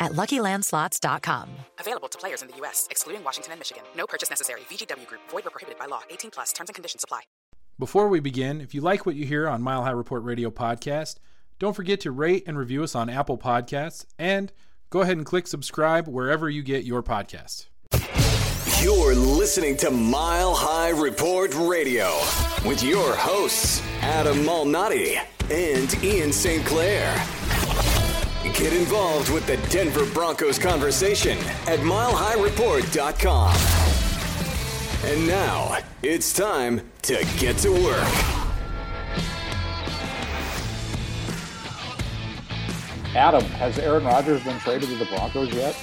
at LuckyLandSlots.com. Available to players in the U.S., excluding Washington and Michigan. No purchase necessary. VGW Group. Void or prohibited by law. 18 plus. Terms and conditions apply. Before we begin, if you like what you hear on Mile High Report Radio podcast, don't forget to rate and review us on Apple Podcasts and – go ahead and click subscribe wherever you get your podcast. You're listening to Mile High Report Radio with your hosts, Adam Malnati and Ian St. Clair. Get involved with the Denver Broncos conversation at milehighreport.com. And now it's time to get to work. Adam, has Aaron Rodgers been traded to the Broncos yet?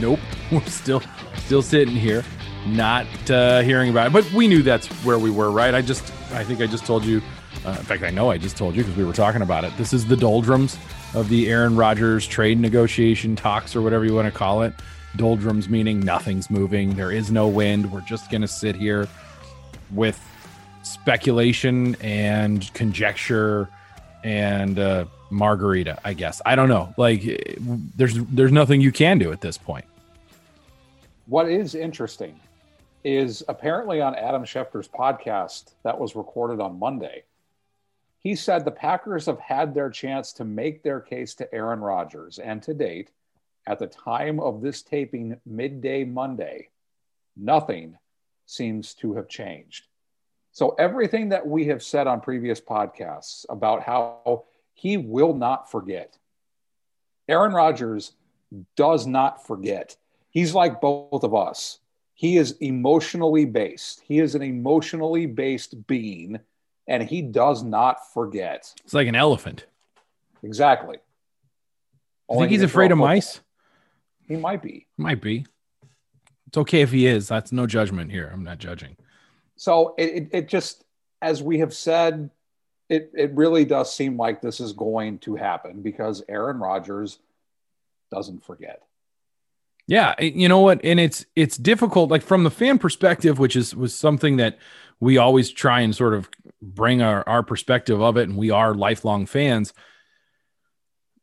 Nope. We're still still sitting here, not uh, hearing about it. But we knew that's where we were, right? I just, I think I just told you. Uh, in fact, I know I just told you because we were talking about it. This is the doldrums of the Aaron Rodgers trade negotiation talks, or whatever you want to call it. Doldrums meaning nothing's moving. There is no wind. We're just going to sit here with speculation and conjecture and uh, margarita, I guess. I don't know. Like there's there's nothing you can do at this point. What is interesting is apparently on Adam Schefter's podcast that was recorded on Monday. He said the Packers have had their chance to make their case to Aaron Rodgers, and to date, at the time of this taping, midday Monday, nothing seems to have changed. So, everything that we have said on previous podcasts about how he will not forget. Aaron Rodgers does not forget. He's like both of us. He is emotionally based. He is an emotionally based being, and he does not forget. It's like an elephant. Exactly. I think he's afraid of mice? He might be. Might be. It's okay if he is. That's no judgment here. I'm not judging. So it, it, it just, as we have said it it really does seem like this is going to happen because Aaron Rodgers doesn't forget. Yeah, eh, you know what, and it's it's difficult, like from the fan perspective, which is was something that we always try and sort of bring our our perspective of it, and we are lifelong fans.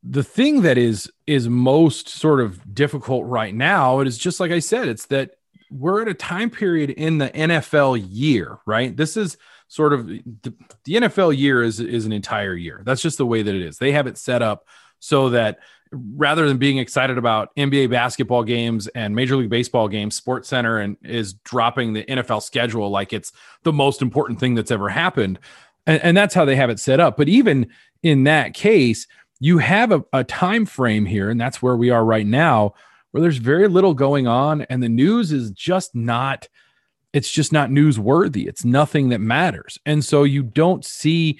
The thing that is is most sort of difficult right now, it is just like I said, it's that we're at a time period in the NFL year, right? This is sort of the, the NFL year is is an entire year. That's just the way that it is. They have it set up so that rather than being excited about NBA basketball games and Major League Baseball games, Sports Center and is dropping the NFL schedule like it's the most important thing that's ever happened. And, and that's how they have it set up. But even in that case, you have a, a time frame here, and that's where we are right now, where there's very little going on, and the news is just not it's just not newsworthy. It's nothing that matters. And so you don't see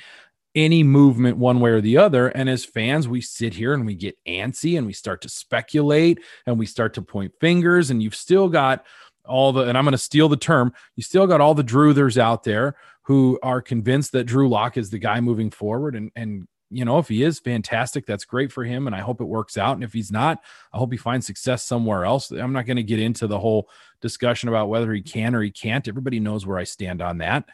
any movement one way or the other. And as fans, we sit here and we get antsy and we start to speculate and we start to point fingers. And you've still got all the, and I'm going to steal the term, you still got all the Druthers out there who are convinced that Drew Lock is the guy moving forward. And, and, you know, if he is fantastic, that's great for him. And I hope it works out. And if he's not, I hope he finds success somewhere else. I'm not going to get into the whole discussion about whether he can or he can't. Everybody knows where I stand on that.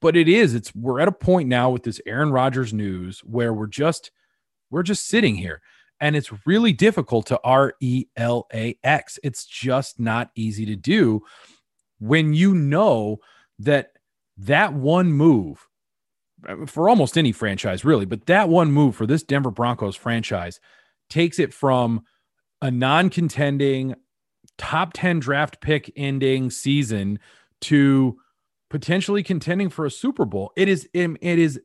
But it is, it's we're at a point now with this Aaron Rodgers news where we're just we're just sitting here and it's really difficult to R E L A X. It's just not easy to do when you know that that one move uh, for almost any franchise, really, but that one move for this Denver Broncos franchise takes it from a non contending top 10 draft pick ending season to potentially contending for a Super Bowl. It is it is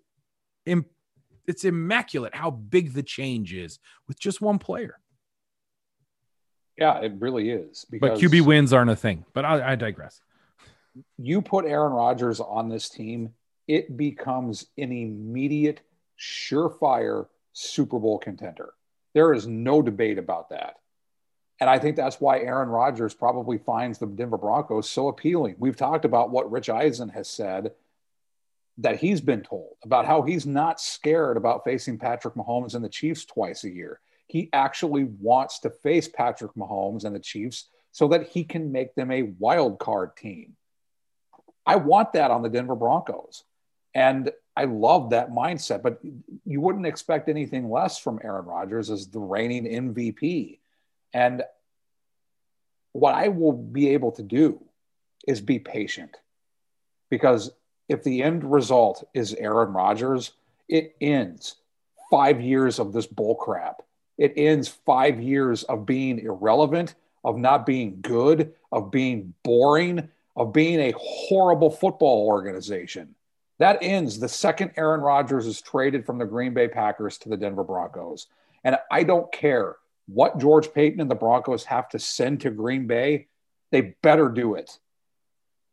it's immaculate how big the change is with just one player. Yeah, it really is. But QB wins aren't a thing. But I, I digress. You put Aaron Rodgers on this team, it becomes an immediate, surefire Super Bowl contender. There is no debate about that. And I think that's why Aaron Rodgers probably finds the Denver Broncos so appealing. We've talked about what Rich Eisen has said that he's been told about how he's not scared about facing Patrick Mahomes and the Chiefs twice a year. He actually wants to face Patrick Mahomes and the Chiefs so that he can make them a wild card team. I want that on the Denver Broncos. And I love that mindset, but you wouldn't expect anything less from Aaron Rodgers as the reigning MVP. And what I will be able to do is be patient because if the end result is Aaron Rodgers, it ends five years of this bull crap. It ends five years of being irrelevant, of not being good, of being boring, of being a horrible football organization. That ends the second Aaron Rodgers is traded from the Green Bay Packers to the Denver Broncos. And I don't care what George Paton and the Broncos have to send to Green Bay, they better do it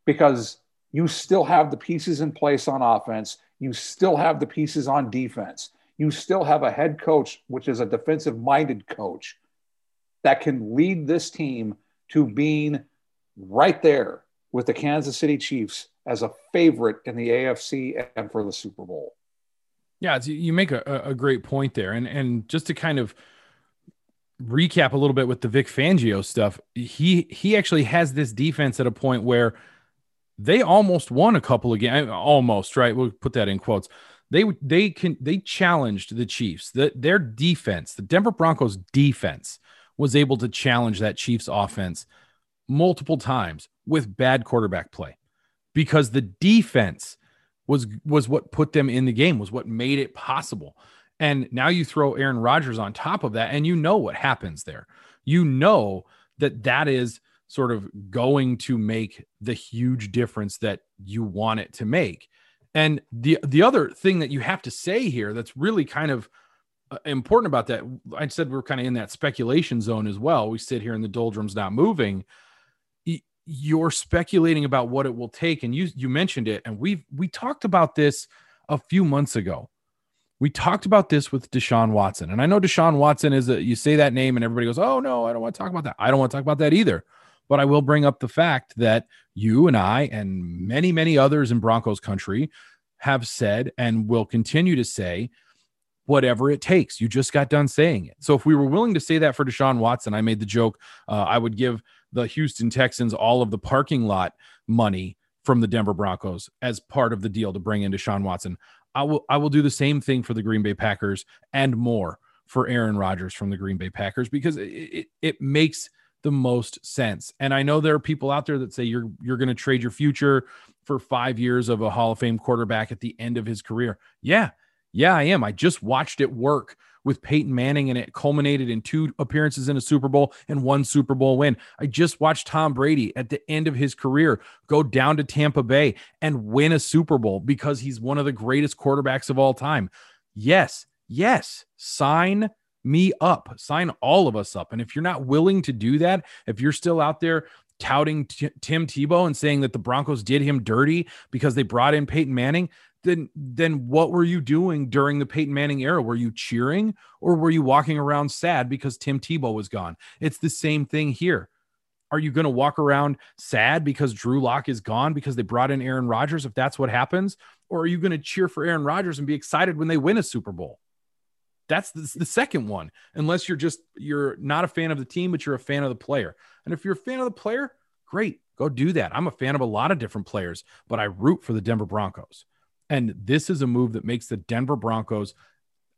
because you still have the pieces in place on offense. You still have the pieces on defense. You still have a head coach, which is a defensive minded coach, that can lead this team to being right there with the Kansas City Chiefs as a favorite in the AFC and for the Super Bowl. Yeah, you make a, a great point there. And, and just to kind of recap a little bit with the Vic Fangio stuff, he he actually has this defense at a point where they almost won a couple of games. Almost right. We'll put that in quotes. They they can they challenged the Chiefs. The, their defense, the Denver Broncos defense, was able to challenge that Chiefs offense multiple times with bad quarterback play because the defense was was what put them in the game was what made it possible and now you throw Aaron Rodgers on top of that, and you know what happens there. You know that that is sort of going to make the huge difference that you want it to make. And the the other thing that you have to say here that's really kind of uh, important about that, I said we're kind of in that speculation zone as well. We sit here in the doldrums not moving. You're speculating about what it will take, and you you mentioned it, and we've we talked about this a few months ago we talked about this with Deshaun Watson. And I know Deshaun Watson is a, you say that name and everybody goes, oh, no, I don't want to talk about that. I don't want to talk about that either. But I will bring up the fact that you and I and many, many others in Broncos country have said and will continue to say whatever it takes. You just got done saying it. So if we were willing to say that for Deshaun Watson, I made the joke uh, I would give the Houston Texans all of the parking lot money from the Denver Broncos as part of the deal to bring in Deshaun Watson. I will I will do the same thing for the Green Bay Packers and more for Aaron Rodgers from the Green Bay Packers because it, it, it makes the most sense. And I know there are people out there that say you're you're going to trade your future for 5 years of a Hall of Fame quarterback at the end of his career. Yeah. Yeah, I am. I just watched it work with Peyton Manning, and it culminated in two appearances in a Super Bowl and one Super Bowl win. I just watched Tom Brady at the end of his career go down to Tampa Bay and win a Super Bowl because he's one of the greatest quarterbacks of all time. Yes, yes, sign me up, sign all of us up. And if you're not willing to do that, if you're still out there touting T- Tim Tebow and saying that the Broncos did him dirty because they brought in Peyton Manning, then then what were you doing during the Peyton Manning era? Were you cheering or were you walking around sad because Tim Tebow was gone? It's the same thing here. Are you going to walk around sad because Drew Lock is gone because they brought in Aaron Rodgers if that's what happens? Or are you going to cheer for Aaron Rodgers and be excited when they win a Super Bowl? That's the, the, second one, unless you're just you're not a fan of the team, but you're a fan of the player. And if you're a fan of the player, great, go do that. I'm a fan of a lot of different players, but I root for the Denver Broncos. And this is a move that makes the Denver Broncos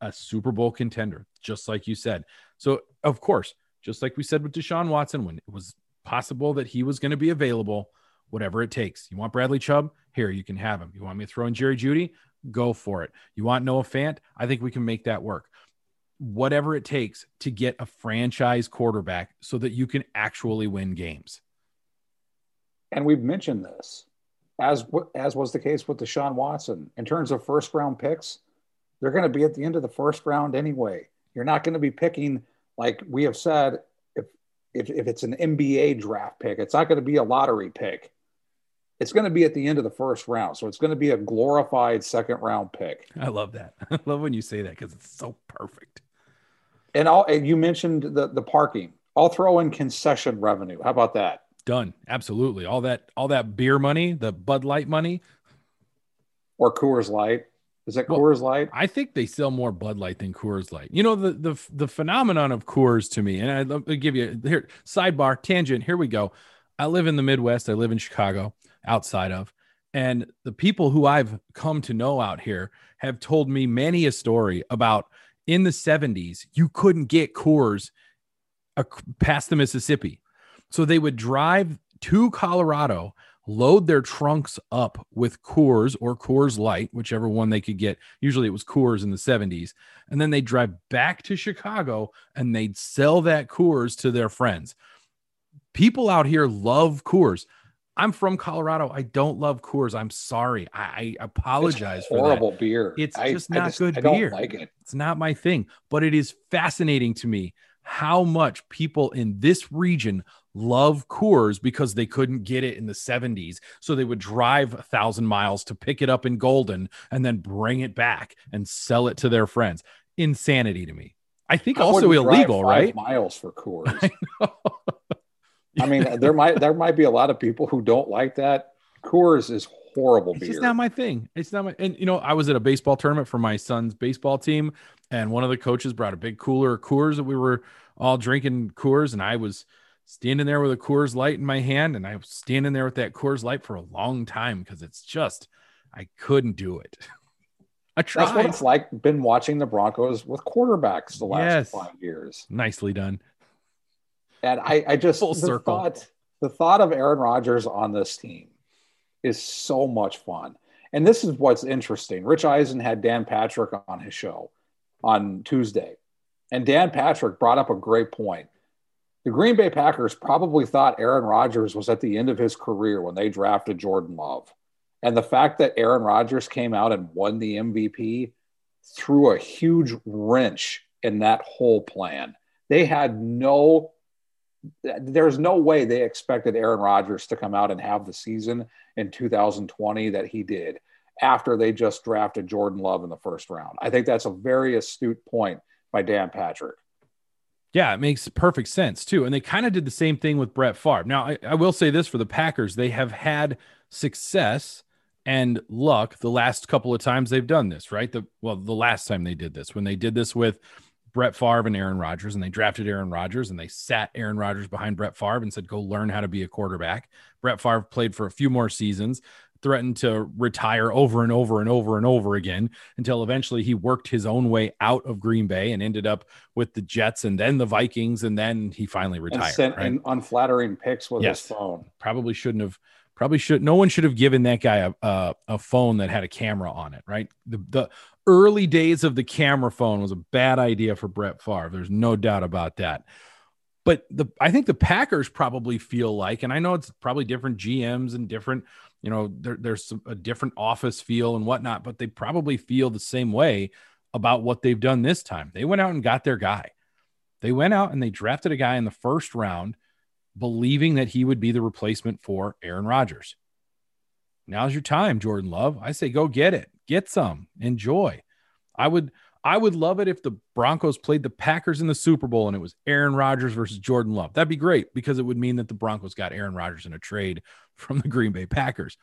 a Super Bowl contender, just like you said. So, of course, just like we said with Deshaun Watson, when it was possible that he was going to be available, whatever it takes. You want Bradley Chubb? Here, you can have him. You want me to throw in Jerry Jeudy? Go for it. You want Noah Fant? I think we can make that work. Whatever it takes to get a franchise quarterback so that you can actually win games. And we've mentioned this as as was the case with Deshaun Watson in terms of first round picks. They're going to be at the end of the first round anyway. You're not going to be picking like we have said if if, if it's an NBA draft pick, it's not going to be a lottery pick. It's going to be at the end of the first round. So it's going to be a glorified second round pick. I love that. I love when you say that because it's so perfect. And all and you mentioned the the parking. I'll throw in concession revenue. How about that? Done. Absolutely. All that all that beer money, the Bud Light money, or Coors Light. Is well, Coors Light? I think they sell more Bud Light than Coors Light. You know the the the phenomenon of Coors to me, and I, will give you here sidebar tangent. Here we go. I live in the Midwest. I live in Chicago, outside of, and the people who I've come to know out here have told me many a story about in the 70s you couldn't get Coors past the Mississippi so they would drive to Colorado, load their trunks up with Coors or Coors Light, whichever one they could get. Usually it was Coors in the 70s. And then they'd drive back to Chicago and they'd sell that Coors to their friends. People out here love Coors. I'm from Colorado. I don't love Coors. I'm sorry. I, I apologize it's for horrible beer. It's I, just not just, good I beer. like it. It's not my thing, but it is fascinating to me how much people in this region love Coors because they couldn't get it in the 70s. So they would drive a thousand miles to pick it up in Golden and then bring it back and sell it to their friends. Insanity to me. I think I also illegal, right? Miles for Coors. I, I mean, there might there might be a lot of people who don't like that. Coors is horrible it's beer. It's not my thing. It's not my and you know, I was at a baseball tournament for my son's baseball team, and one of the coaches brought a big cooler of Coors that we were all drinking Coors, and I was standing there with a Coors Light in my hand, and I was standing there with that Coors Light for a long time because it's just I couldn't do it. I tried. That's what it's like. Been watching the Broncos with quarterbacks the last yes. five years. Nicely done. And I, I just full circle. Thought, the thought of Aaron Rodgers on this team is so much fun. And this is what's interesting. Rich Eisen had Dan Patrick on his show on Tuesday. And Dan Patrick brought up a great point the Green Bay Packers probably thought Aaron Rodgers was at the end of his career when they drafted Jordan Love. And the fact that Aaron Rodgers came out and won the MVP threw a huge wrench in that whole plan. They had no, there's no way they expected Aaron Rodgers to come out and have the season in 2020 that he did after they just drafted Jordan Love in the first round. I think that's a very astute point by Dan Patrick. Yeah, it makes perfect sense too. And they kind of did the same thing with Brett Favre. Now, I, I, will say this for the Packers, they have had success and luck the last couple of times they've done this, right? The well, the last time they did this, when they did this with Brett Favre and Aaron Rodgers, and they drafted Aaron Rodgers and they sat Aaron Rodgers behind Brett Favre and said, Go learn how to be a quarterback. Brett Favre played for a few more seasons threatened to retire over and over and over and over again until eventually he worked his own way out of Green Bay and ended up with the Jets and then the Vikings and then he finally retired. And sent right? unflattering pics with yes. his phone. Probably shouldn't have. Probably should. No one should have given that guy a, a, a phone that had a camera on it. Right. The the early days of the camera phone was a bad idea for Brett Favre. There's no doubt about that. But the I think the Packers probably feel like, and I know it's probably different GMs and different you know there, there's a different office feel and whatnot but they probably feel the same way about what they've done this time they went out and got their guy they went out and they drafted a guy in the first round believing that he would be the replacement for Aaron Rodgers. Now's your time, Jordan Love. I say go get it. Get some. Enjoy. I would I would love it if the Broncos played the Packers in the Super Bowl and it was Aaron Rodgers versus Jordan Love. That'd be great because it would mean that the Broncos got Aaron Rodgers in a trade from the Green Bay Packers.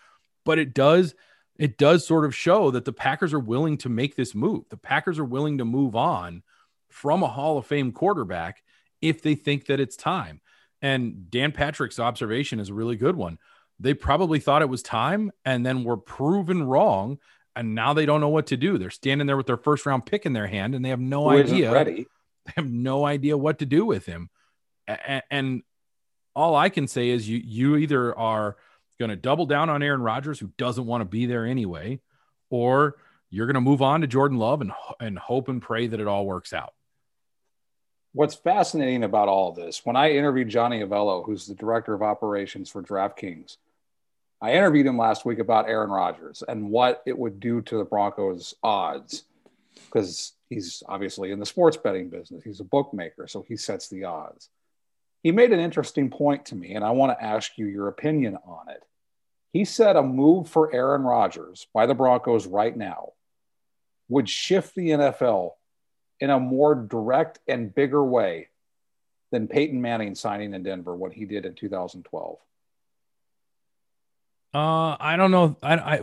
But it does it does sort of show that the Packers are willing to make this move. The Packers are willing to move on from a Hall of Fame quarterback if they think that it's time. And Dan Patrick's observation is a really good one. They probably thought it was time and then were proven wrong and now they don't know what to do. They're standing there with their first round pick in their hand, and they have no Who idea. Ready. They have no idea what to do with him. And, and all I can say is, you you either are going to double down on Aaron Rodgers, who doesn't want to be there anyway, or you're going to move on to Jordan Love and and hope and pray that it all works out. What's fascinating about all this, when I interviewed Johnny Avello, who's the director of operations for DraftKings, I interviewed him last week about Aaron Rodgers and what it would do to the Broncos' odds because he's obviously in the sports betting business. He's a bookmaker, so he sets the odds. He made an interesting point to me, and I want to ask you your opinion on it. He said a move for Aaron Rodgers by the Broncos right now would shift the NFL in a more direct and bigger way than Peyton Manning signing in Denver what he did in 2012. Uh, I don't know. I, I,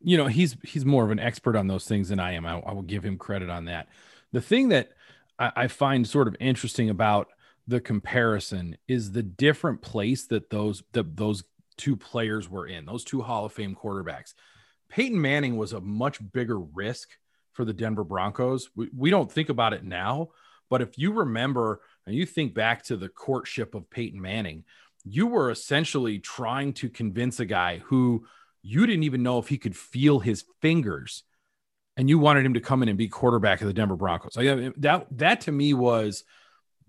you know, he's he's more of an expert on those things than I am. I, I will give him credit on that. The thing that I, I find sort of interesting about the comparison is the different place that those the, those two players were in. Those two Hall of Fame quarterbacks. Peyton Manning was a much bigger risk for the Denver Broncos. We, we don't think about it now, but if you remember and you think back to the courtship of Peyton Manning, you were essentially trying to convince a guy who you didn't even know if he could feel his fingers and you wanted him to come in and be quarterback of the Denver Broncos. Like that that to me was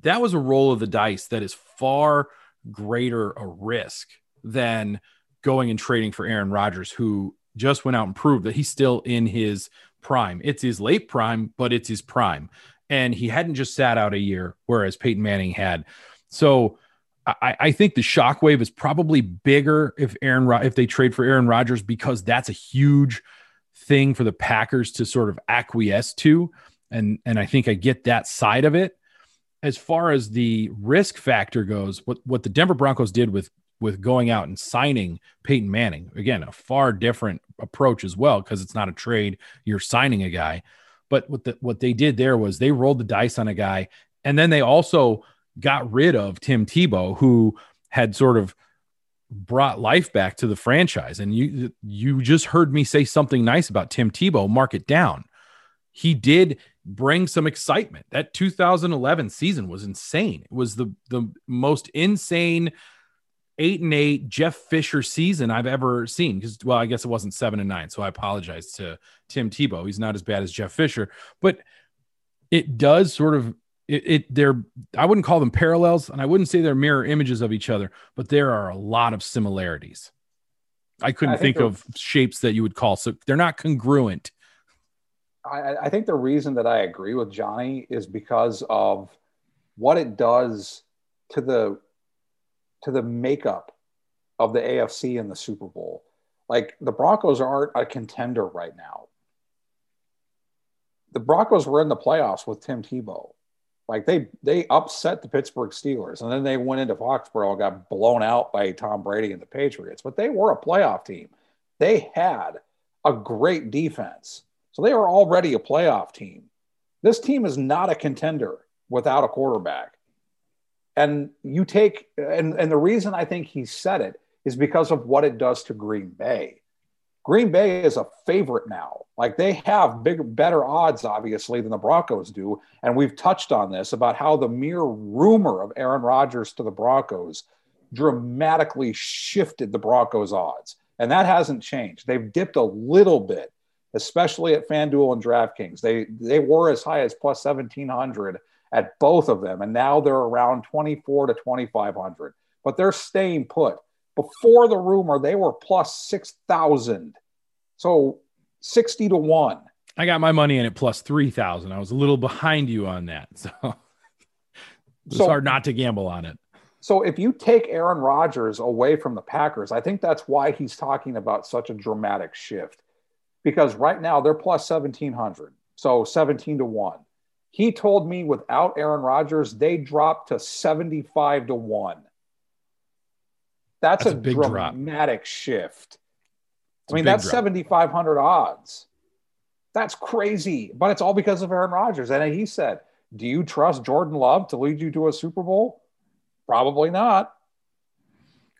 that was a roll of the dice that is far greater a risk than going and trading for Aaron Rodgers who just went out and proved that he's still in his prime. It's his late prime, but it's his prime. And he hadn't just sat out a year whereas Peyton Manning had. So I, I, think the shockwave is probably bigger if Aaron if they trade for Aaron Rodgers because that's a huge thing for the Packers to sort of acquiesce to, and and I think I get that side of it. As far as the risk factor goes, what what the Denver Broncos did with with going out and signing Peyton Manning again, a far different approach as well because it's not a trade; you're signing a guy. But what the what they did there was they rolled the dice on a guy, and then they also got rid of Tim Tebow, who had sort of brought life back to the franchise. And you you just heard me say something nice about Tim Tebow. Mark it down. He did bring some excitement. That 2011 season was insane. It was the the most insane eight and eight Jeff Fisher season I've ever seen. Because well, I guess it wasn't seven and nine, so I apologize to Tim Tebow. He's not as bad as Jeff Fisher, but it does sort of it, it they're I wouldn't call them parallels and I wouldn't say they're mirror images of each other, but there are a lot of similarities. I couldn't I think, think of shapes that you would call so they're not congruent. I, I think the reason that I agree with Johnny is because of what it does to the to the makeup of the AFC in the Super Bowl. Like the Broncos aren't a contender right now. The Broncos were in the playoffs with Tim Tebow. Like they they upset the Pittsburgh Steelers, and then they went into Foxborough, and got blown out by Tom Brady and the Patriots. But they were a playoff team. They had a great defense, so they were already a playoff team. This team is not a contender without a quarterback. And you take and and the reason I think he said it is because of what it does to Green Bay. Green Bay is a favorite now. Like they have bigger, better odds, obviously, than the Broncos do. And we've touched on this about how the mere rumor of Aaron Rodgers to the Broncos dramatically shifted the Broncos' odds. And that hasn't changed. They've dipped a little bit, especially at FanDuel and DraftKings. They they were as high as plus 1700 at both of them. And now they're around 24 to 2500. But they're staying put. Before the rumor, they were plus 6,000. So 60 to 1. I got my money in at plus 3,000. I was a little behind you on that. So it's so, hard not to gamble on it. So if you take Aaron Rodgers away from the Packers, I think that's why he's talking about such a dramatic shift. Because right now they're plus 1700. So 17 to 1. He told me without Aaron Rodgers, they dropped to 75 to 1. That's, that's a, a, big dramatic drop. shift. It's I mean, that's 7,500 odds. That's crazy. But it's all because of Aaron Rodgers. And he said, Do you trust Jordan Love to lead you to a Super Bowl? Probably not.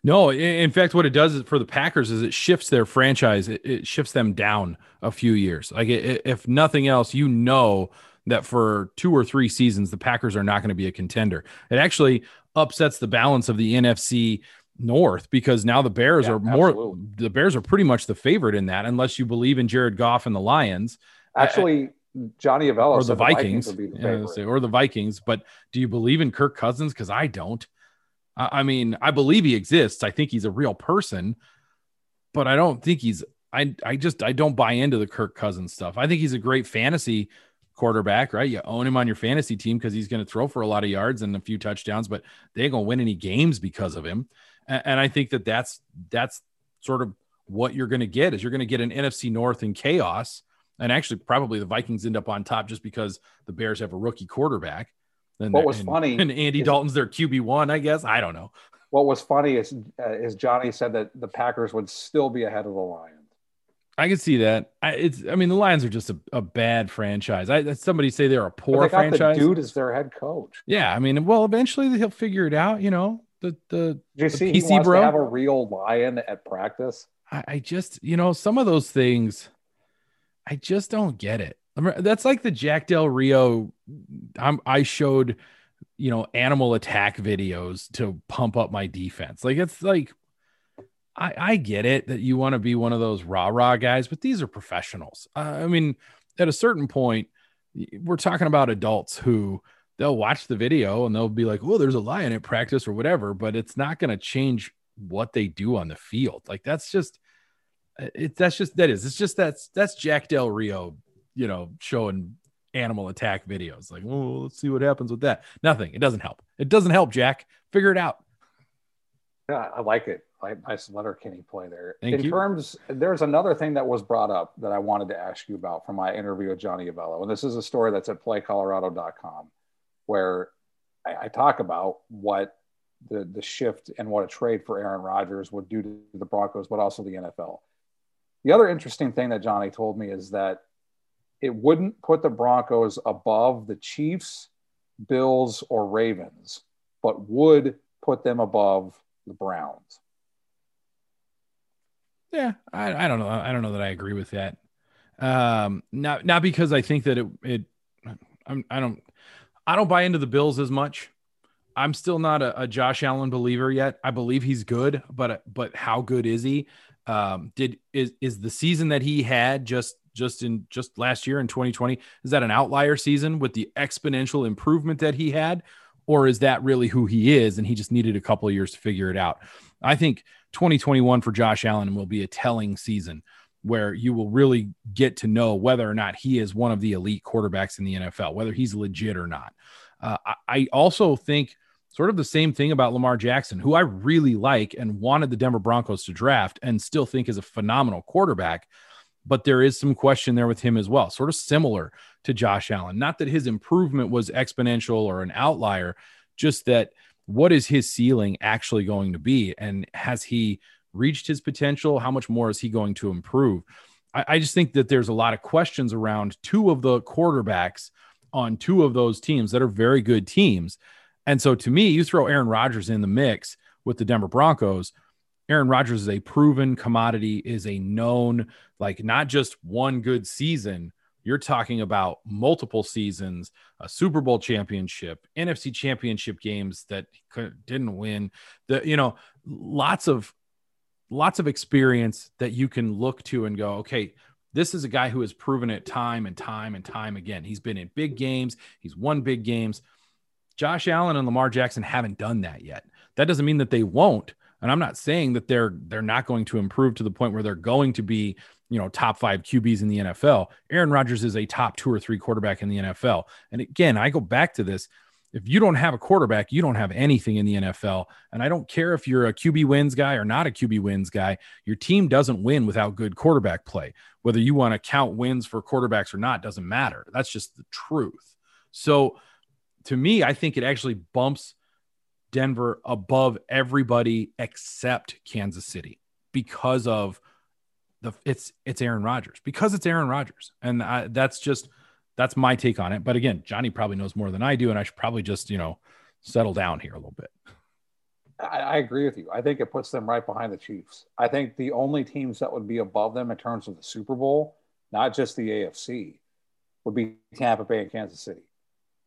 No, in fact, what it does for the Packers is it shifts their franchise. It, it shifts them down a few years. Like, it, if nothing else, you know that for two or three seasons, the Packers are not going to be a contender. It actually upsets the balance of the NFC North because now the Bears yeah, are more. Absolutely. The Bears are pretty much the favorite in that, unless you believe in Jared Goff and the Lions. Actually, Johnny Avello or the Vikings, the Vikings the yeah, or the Vikings. But do you believe in Kirk Cousins? Because I don't. I mean, I believe he exists. I think he's a real person, but I don't think he's. I I just I don't buy into the Kirk Cousins stuff. I think he's a great fantasy quarterback, right? You own him on your fantasy team because he's going to throw for a lot of yards and a few touchdowns, but they ain't going to win any games because of him. And, and I think that that's that's sort of what you're going to get is you're going to get an NFC North in chaos, and actually probably the Vikings end up on top just because the Bears have a rookie quarterback. And what was and, funny and Andy is, Dalton's their QB one, I guess. I don't know. What was funny is uh, is Johnny said that the Packers would still be ahead of the Lions. I can see that. I, it's. I mean, the Lions are just a, a bad franchise. I somebody say they're a poor franchise. The dude is their head coach. Yeah, I mean, well, eventually he'll figure it out. You know, the the, see PC bro to have a real lion at practice. I, I just, you know, some of those things, I just don't get it. That's like the Jack Del Rio. I'm, I showed you know, animal attack videos to pump up my defense. Like it's like I, I get it that you want to be one of those rah rah guys, but these are professionals. Uh, I mean, at a certain point, we're talking about adults who they'll watch the video and they'll be like, "Oh, there's a lion at practice or whatever," but it's not going to change what they do on the field. Like that's just uh, it. That's just that is. It's just that's that's Jack Del Rio, you know, showing animal attack videos. Like, well, let's see what happens with that. Nothing. It doesn't help. It doesn't help, Jack. Figure it out. Yeah, I like it. Nice Letterkenny play there. Thank In you. terms, there's another thing that was brought up that I wanted to ask you about from my interview with Johnny Avello. And this is a story that's at playcolorado.com where I, I talk about what the, the shift and what a trade for Aaron Rodgers would do to the Broncos, but also the NFL. The other interesting thing that Johnny told me is that it wouldn't put the Broncos above the Chiefs, Bills, or Ravens, but would put them above the Browns. Yeah, I, I don't know. I don't know that I agree with that. Um, not not because I think that it it I'm, I don't I don't buy into the Bills as much. I'm still not a, a Josh Allen believer yet. I believe he's good, but but how good is he? Um, did is is the season that he had just just in just last year in 2020 is that an outlier season with the exponential improvement that he had or is that really who he is and he just needed a couple of years to figure it out i think 2021 for josh allen will be a telling season where you will really get to know whether or not he is one of the elite quarterbacks in the nfl whether he's legit or not uh, I, I also think sort of the same thing about Lamar Jackson, who I really like and wanted the Denver Broncos to draft and still think is a phenomenal quarterback but there is some question there with him as well, sort of similar to Josh Allen. Not that his improvement was exponential or an outlier, just that what is his ceiling actually going to be? And has he reached his potential? How much more is he going to improve? I, I just think that there's a lot of questions around two of the quarterbacks on two of those teams that are very good teams. And so to me, you throw Aaron Rodgers in the mix with the Denver Broncos Aaron Rodgers is a proven commodity, is a known, like not just one good season. You're talking about multiple seasons, a Super Bowl championship, NFC championship games that didn't win. The you know, lots of lots of experience that you can look to and go, okay, this is a guy who has proven it time and time and time again. He's been in big games, he's won big games. Josh Allen and Lamar Jackson haven't done that yet. That doesn't mean that they won't, and I'm not saying that they're they're not going to improve to the point where they're going to be, you know, top 5 QBs in the NFL. Aaron Rodgers is a top 2 or 3 quarterback in the NFL. And again, I go back to this if you don't have a quarterback, you don't have anything in the NFL. And I don't care if you're a QB wins guy or not a QB wins guy, your team doesn't win without good quarterback play. Whether you want to count wins for quarterbacks or not doesn't matter. That's just the truth. So to me, I think it actually bumps Denver above everybody except Kansas City because of the it's it's Aaron Rodgers because it's Aaron Rodgers and I, that's just that's my take on it. But again, Johnny probably knows more than I do, and I should probably just you know settle down here a little bit. I, I, agree with you. I think it puts them right behind the Chiefs. I think the only teams that would be above them in terms of the Super Bowl, not just the AFC, would be Tampa Bay and Kansas City,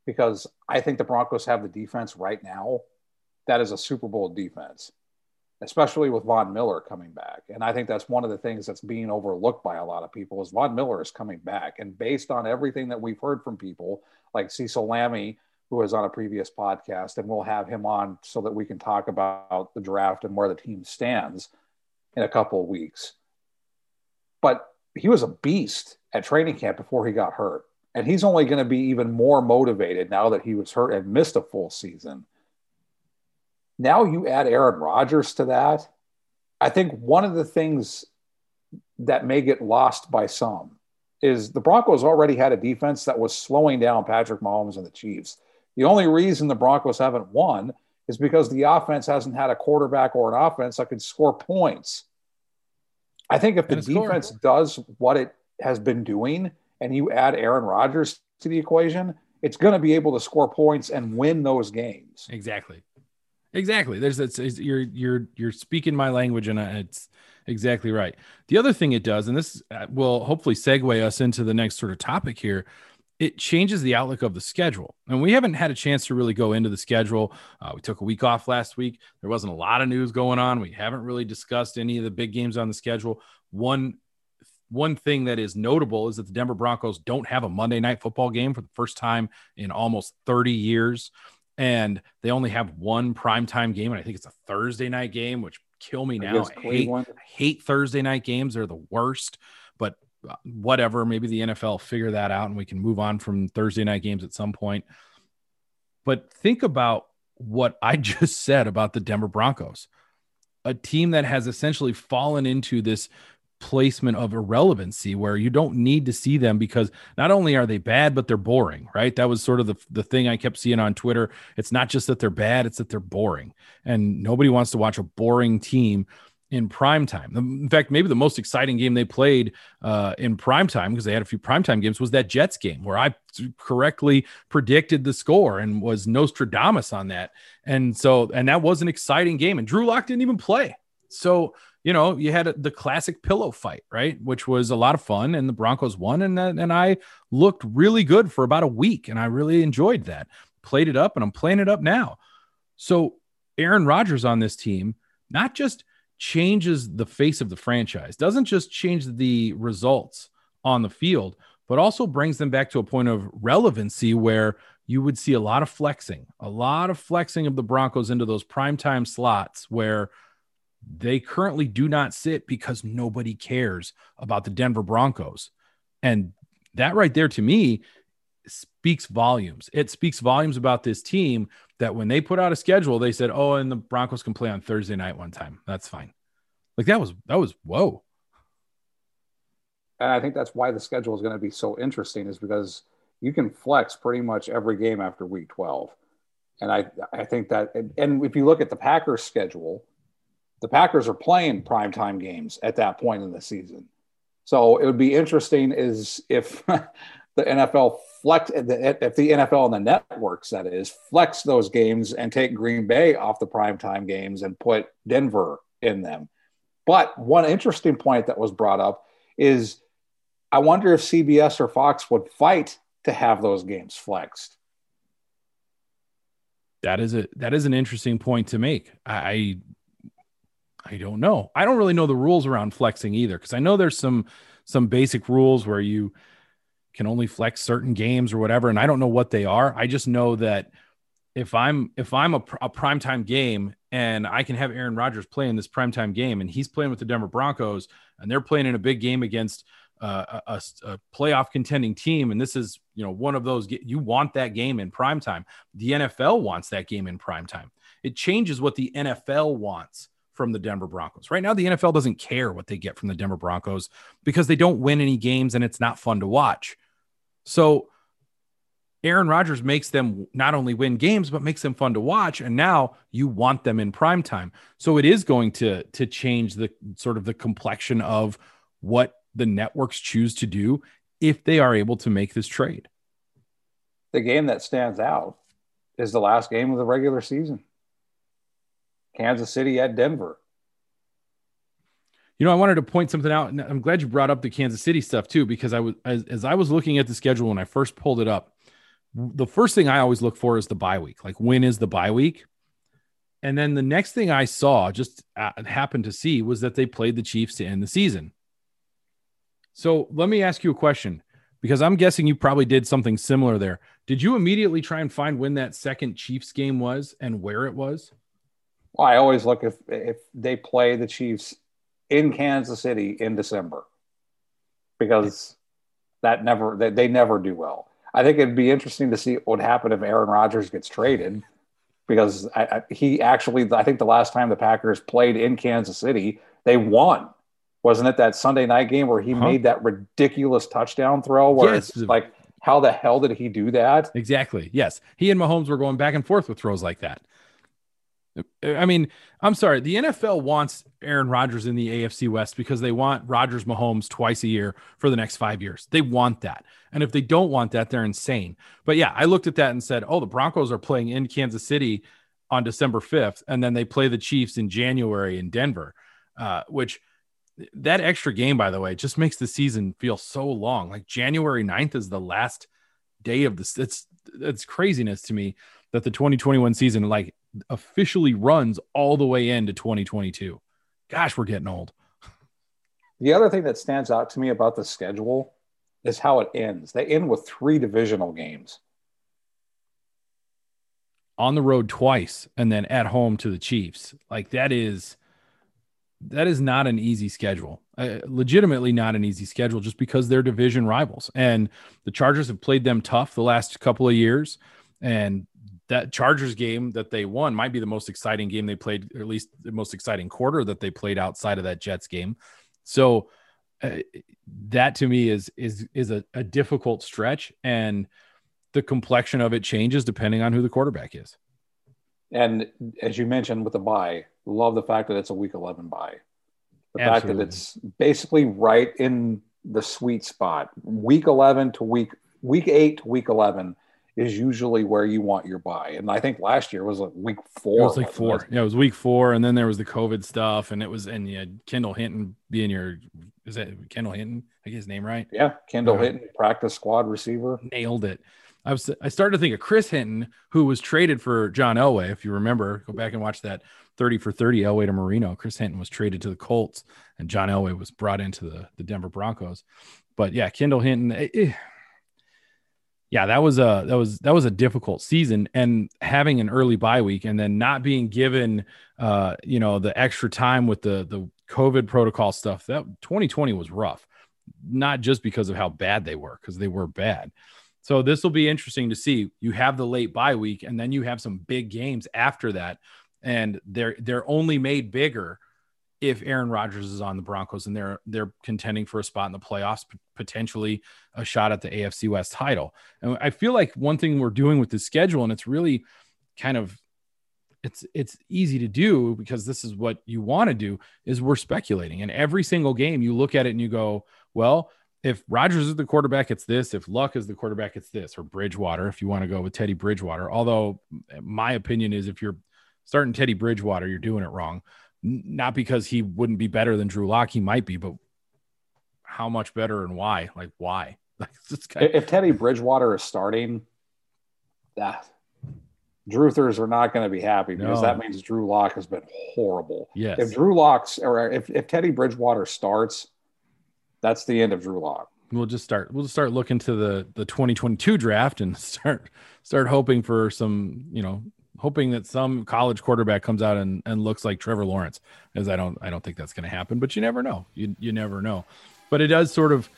because I think the Broncos have the defense right now that is a Super Bowl defense especially with Von Miller coming back. And I think that's one of the things that's being overlooked by a lot of people is Von Miller is coming back. And based on everything that we've heard from people like Cecil Lammey, who was on a previous podcast, and we'll have him on so that we can talk about the draft and where the team stands in a couple of weeks. But he was a beast at training camp before he got hurt. And he's only going to be even more motivated now that he was hurt and missed a full season now you add Aaron Rodgers to that. I think one of the things that may get lost by some is the Broncos already had a defense that was slowing down Patrick Mahomes and the Chiefs. The only reason the Broncos haven't won is because the offense hasn't had a quarterback or an offense that can score points. I think if the defense does what it has been doing and you add Aaron Rodgers to the equation, it's going to be able to score points and win those games. Exactly. Exactly. There's it's, you're you're you're speaking my language, and it's exactly right. The other thing it does, and this uh, will hopefully segue us into the next sort of topic here. It changes the outlook of the schedule, and we haven't had a chance to really go into the schedule. Uh, we took a week off last week. There wasn't a lot of news going on. We haven't really discussed any of the big games on the schedule. One one thing that is notable is that the Denver Broncos don't have a Monday night football game for the first time in almost 30 years and they only have one primetime game, and I think it's a Thursday night game, which kill me now. I hate, I hate Thursday night games; they're the worst. But uh, whatever, maybe the NFL figure that out, and we can move on from Thursday night games at some point. But think about what I just said about the Denver Broncos, a team that has essentially fallen into this placement of irrelevancy where you don't need to see them because not only are they bad but they're boring right that was sort of the, the thing i kept seeing on twitter it's not just that they're bad it's that they're boring and nobody wants to watch a boring team in prime time. In fact, maybe the most exciting game they played uh, in prime time because they had a few prime time games was that Jets game where I correctly predicted the score and was Nostradamus on that. And so, and that was an exciting game. And Drew Lock didn't even play. So you know, you had the classic pillow fight, right? Which was a lot of fun, and the Broncos won, and and I looked really good for about a week, and I really enjoyed that. Played it up, and I'm playing it up now. So Aaron Rodgers on this team not just changes the face of the franchise, doesn't just change the results on the field, but also brings them back to a point of relevancy where you would see a lot of flexing, a lot of flexing of the Broncos into those primetime slots where they currently do not sit because nobody cares about the Denver Broncos. And that right there to me speaks volumes. It speaks volumes about this team that when they put out a schedule, they said, "Oh, and the Broncos can play on Thursday night one time. That's fine." Like that was that was whoa. And I think that's why the schedule is going to be so interesting is because you can flex pretty much every game after week 12. And I I think that and if you look at the Packers schedule, the Packers are playing primetime games at that point in the season. So it would be interesting is if the NFL flex if the NFL and the networks that is flex those games and take Green Bay off the primetime games and put Denver in them. But one interesting point that was brought up is I wonder if CBS or Fox would fight to have those games flexed. That is a that is an interesting point to make. I I don't know. I don't really know the rules around flexing either because I know there's some some basic rules where you can only flex certain games or whatever, and I don't know what they are. I just know that if I'm if I'm a, a primetime game and I can have Aaron Rodgers play in this primetime game and he's playing with the Denver Broncos and they're playing in a big game against uh, a, a, playoff contending team, and this is you know one of those you want that game in prime time. The NFL wants that game in prime time. It changes what the NFL wants from the Denver Broncos. Right now, the NFL doesn't care what they get from the Denver Broncos because they don't win any games and it's not fun to watch. So Aaron Rodgers makes them not only win games but makes them fun to watch and now you want them in prime time. So it is going to to change the sort of the complexion of what the networks choose to do if they are able to make this trade. The game that stands out is the last game of the regular season. Kansas City at Denver. You know, I wanted to point something out, and I'm glad you brought up the Kansas City stuff too, because I was as, as I was looking at the schedule when I first pulled it up. The first thing I always look for is the bye week. Like, when is the bye week? And then the next thing I saw, just uh, happened to see, was that they played the Chiefs to end the season. So let me ask you a question, because I'm guessing you probably did something similar there. Did you immediately try and find when that second Chiefs game was and where it was? Well, I always look if if they play the Chiefs in Kansas City in December because that never they, they never do well. I think it'd be interesting to see what would happen if Aaron Rodgers gets traded because I, I, he actually I think the last time the Packers played in Kansas City they won. Wasn't it that Sunday night game where he huh? made that ridiculous touchdown throw where yes. it's like how the hell did he do that? Exactly. Yes. He and Mahomes were going back and forth with throws like that. I mean, I'm sorry. The NFL wants Aaron Rodgers in the AFC West because they want Rodgers Mahomes twice a year for the next five years. They want that. And if they don't want that, they're insane. But yeah, I looked at that and said, oh, the Broncos are playing in Kansas City on December 5th, and then they play the Chiefs in January in Denver, uh, which that extra game, by the way, just makes the season feel so long. Like January 9th is the last day of this. It's, it's craziness to me that the 2021 season, like officially runs all the way into 2022. Gosh, we're getting old. The other thing that stands out to me about the schedule is how it ends. They end with three divisional games on the road twice and then at home to the Chiefs. Like that is that is not an easy schedule. Uh, legitimately not an easy schedule just because they're division rivals and the Chargers have played them tough the last couple of years and that Chargers game that they won might be the most exciting game they played, or at least the most exciting quarter that they played outside of that Jets game. So uh, that to me is is is a, a difficult stretch, and the complexion of it changes depending on who the quarterback is. And as you mentioned with the bye, love the fact that it's a week 11 bye. The Absolutely. fact that it's basically right in the sweet spot. Week 11 to week week 8 to week 11 is usually where you want your bye. And I think last year was like week four. It was like four. Yeah, it was week four, and then there was the COVID stuff, and it was and you had Kendall Hinton being your is that Kendall Hinton? I get his name right. Yeah, Kendall uh, Hinton, practice squad receiver, nailed it. I was I started to think of Chris Hinton, who was traded for John Elway. If you remember, go back and watch that 30 for 30 Elway to Marino. Chris Hinton was traded to the Colts, and John Elway was brought into the, the Denver Broncos. But yeah, Kendall Hinton, it, eh, it, eh, yeah, that was a that was that was a difficult season, and having an early bye week and then not being given, uh, you know, the extra time with the the COVID protocol stuff. That 2020 was rough, not just because of how bad they were, because they were bad. So this will be interesting to see. You have the late bye week, and then you have some big games after that, and they're they're only made bigger if Aaron Rodgers is on the Broncos and they're they're contending for a spot in the playoffs, potentially a shot at the AFC West title. And I feel like one thing we're doing with the schedule, and it's really kind of it's it's easy to do because this is what you want to do is we're speculating. And every single game you look at it and you go, well, if Rodgers is the quarterback, it's this. If Lock is the quarterback, it's this. Or Bridgewater, if you want to go with Teddy Bridgewater. Although my opinion is if you're starting Teddy Bridgewater, you're doing it wrong not because he wouldn't be better than Drew Lock, he might be, but how much better and why? Like why? Like kind of... if Teddy Bridgewater is starting, that Druthers are not going to be happy because no. that means Drew Lock has been horrible. Yes. If Drew Lock's or if, if Teddy Bridgewater starts, that's the end of Drew Lock. We'll just start. We'll just start looking to the the 2022 draft and start start hoping for some you know hoping that some college quarterback comes out and, and looks like Trevor Lawrence, as I don't I don't think that's going to happen, but you never know. You you never know. But it does sort of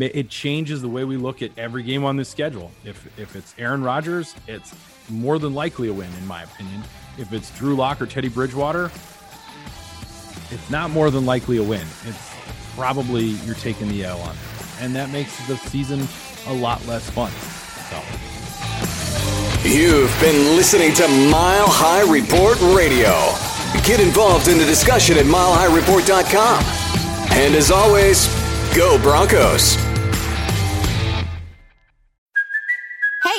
it changes the way we look at every game on this schedule. If if it's Aaron Rodgers, it's more than likely a win, in my opinion. If it's Drew Lock or Teddy Bridgewater, it's not more than likely a win. It's probably you're taking the L on it. And that makes the season a lot less fun. So. You've been listening to Mile High Report Radio. Get involved in the discussion at milehighreport.com. And as always, go Broncos.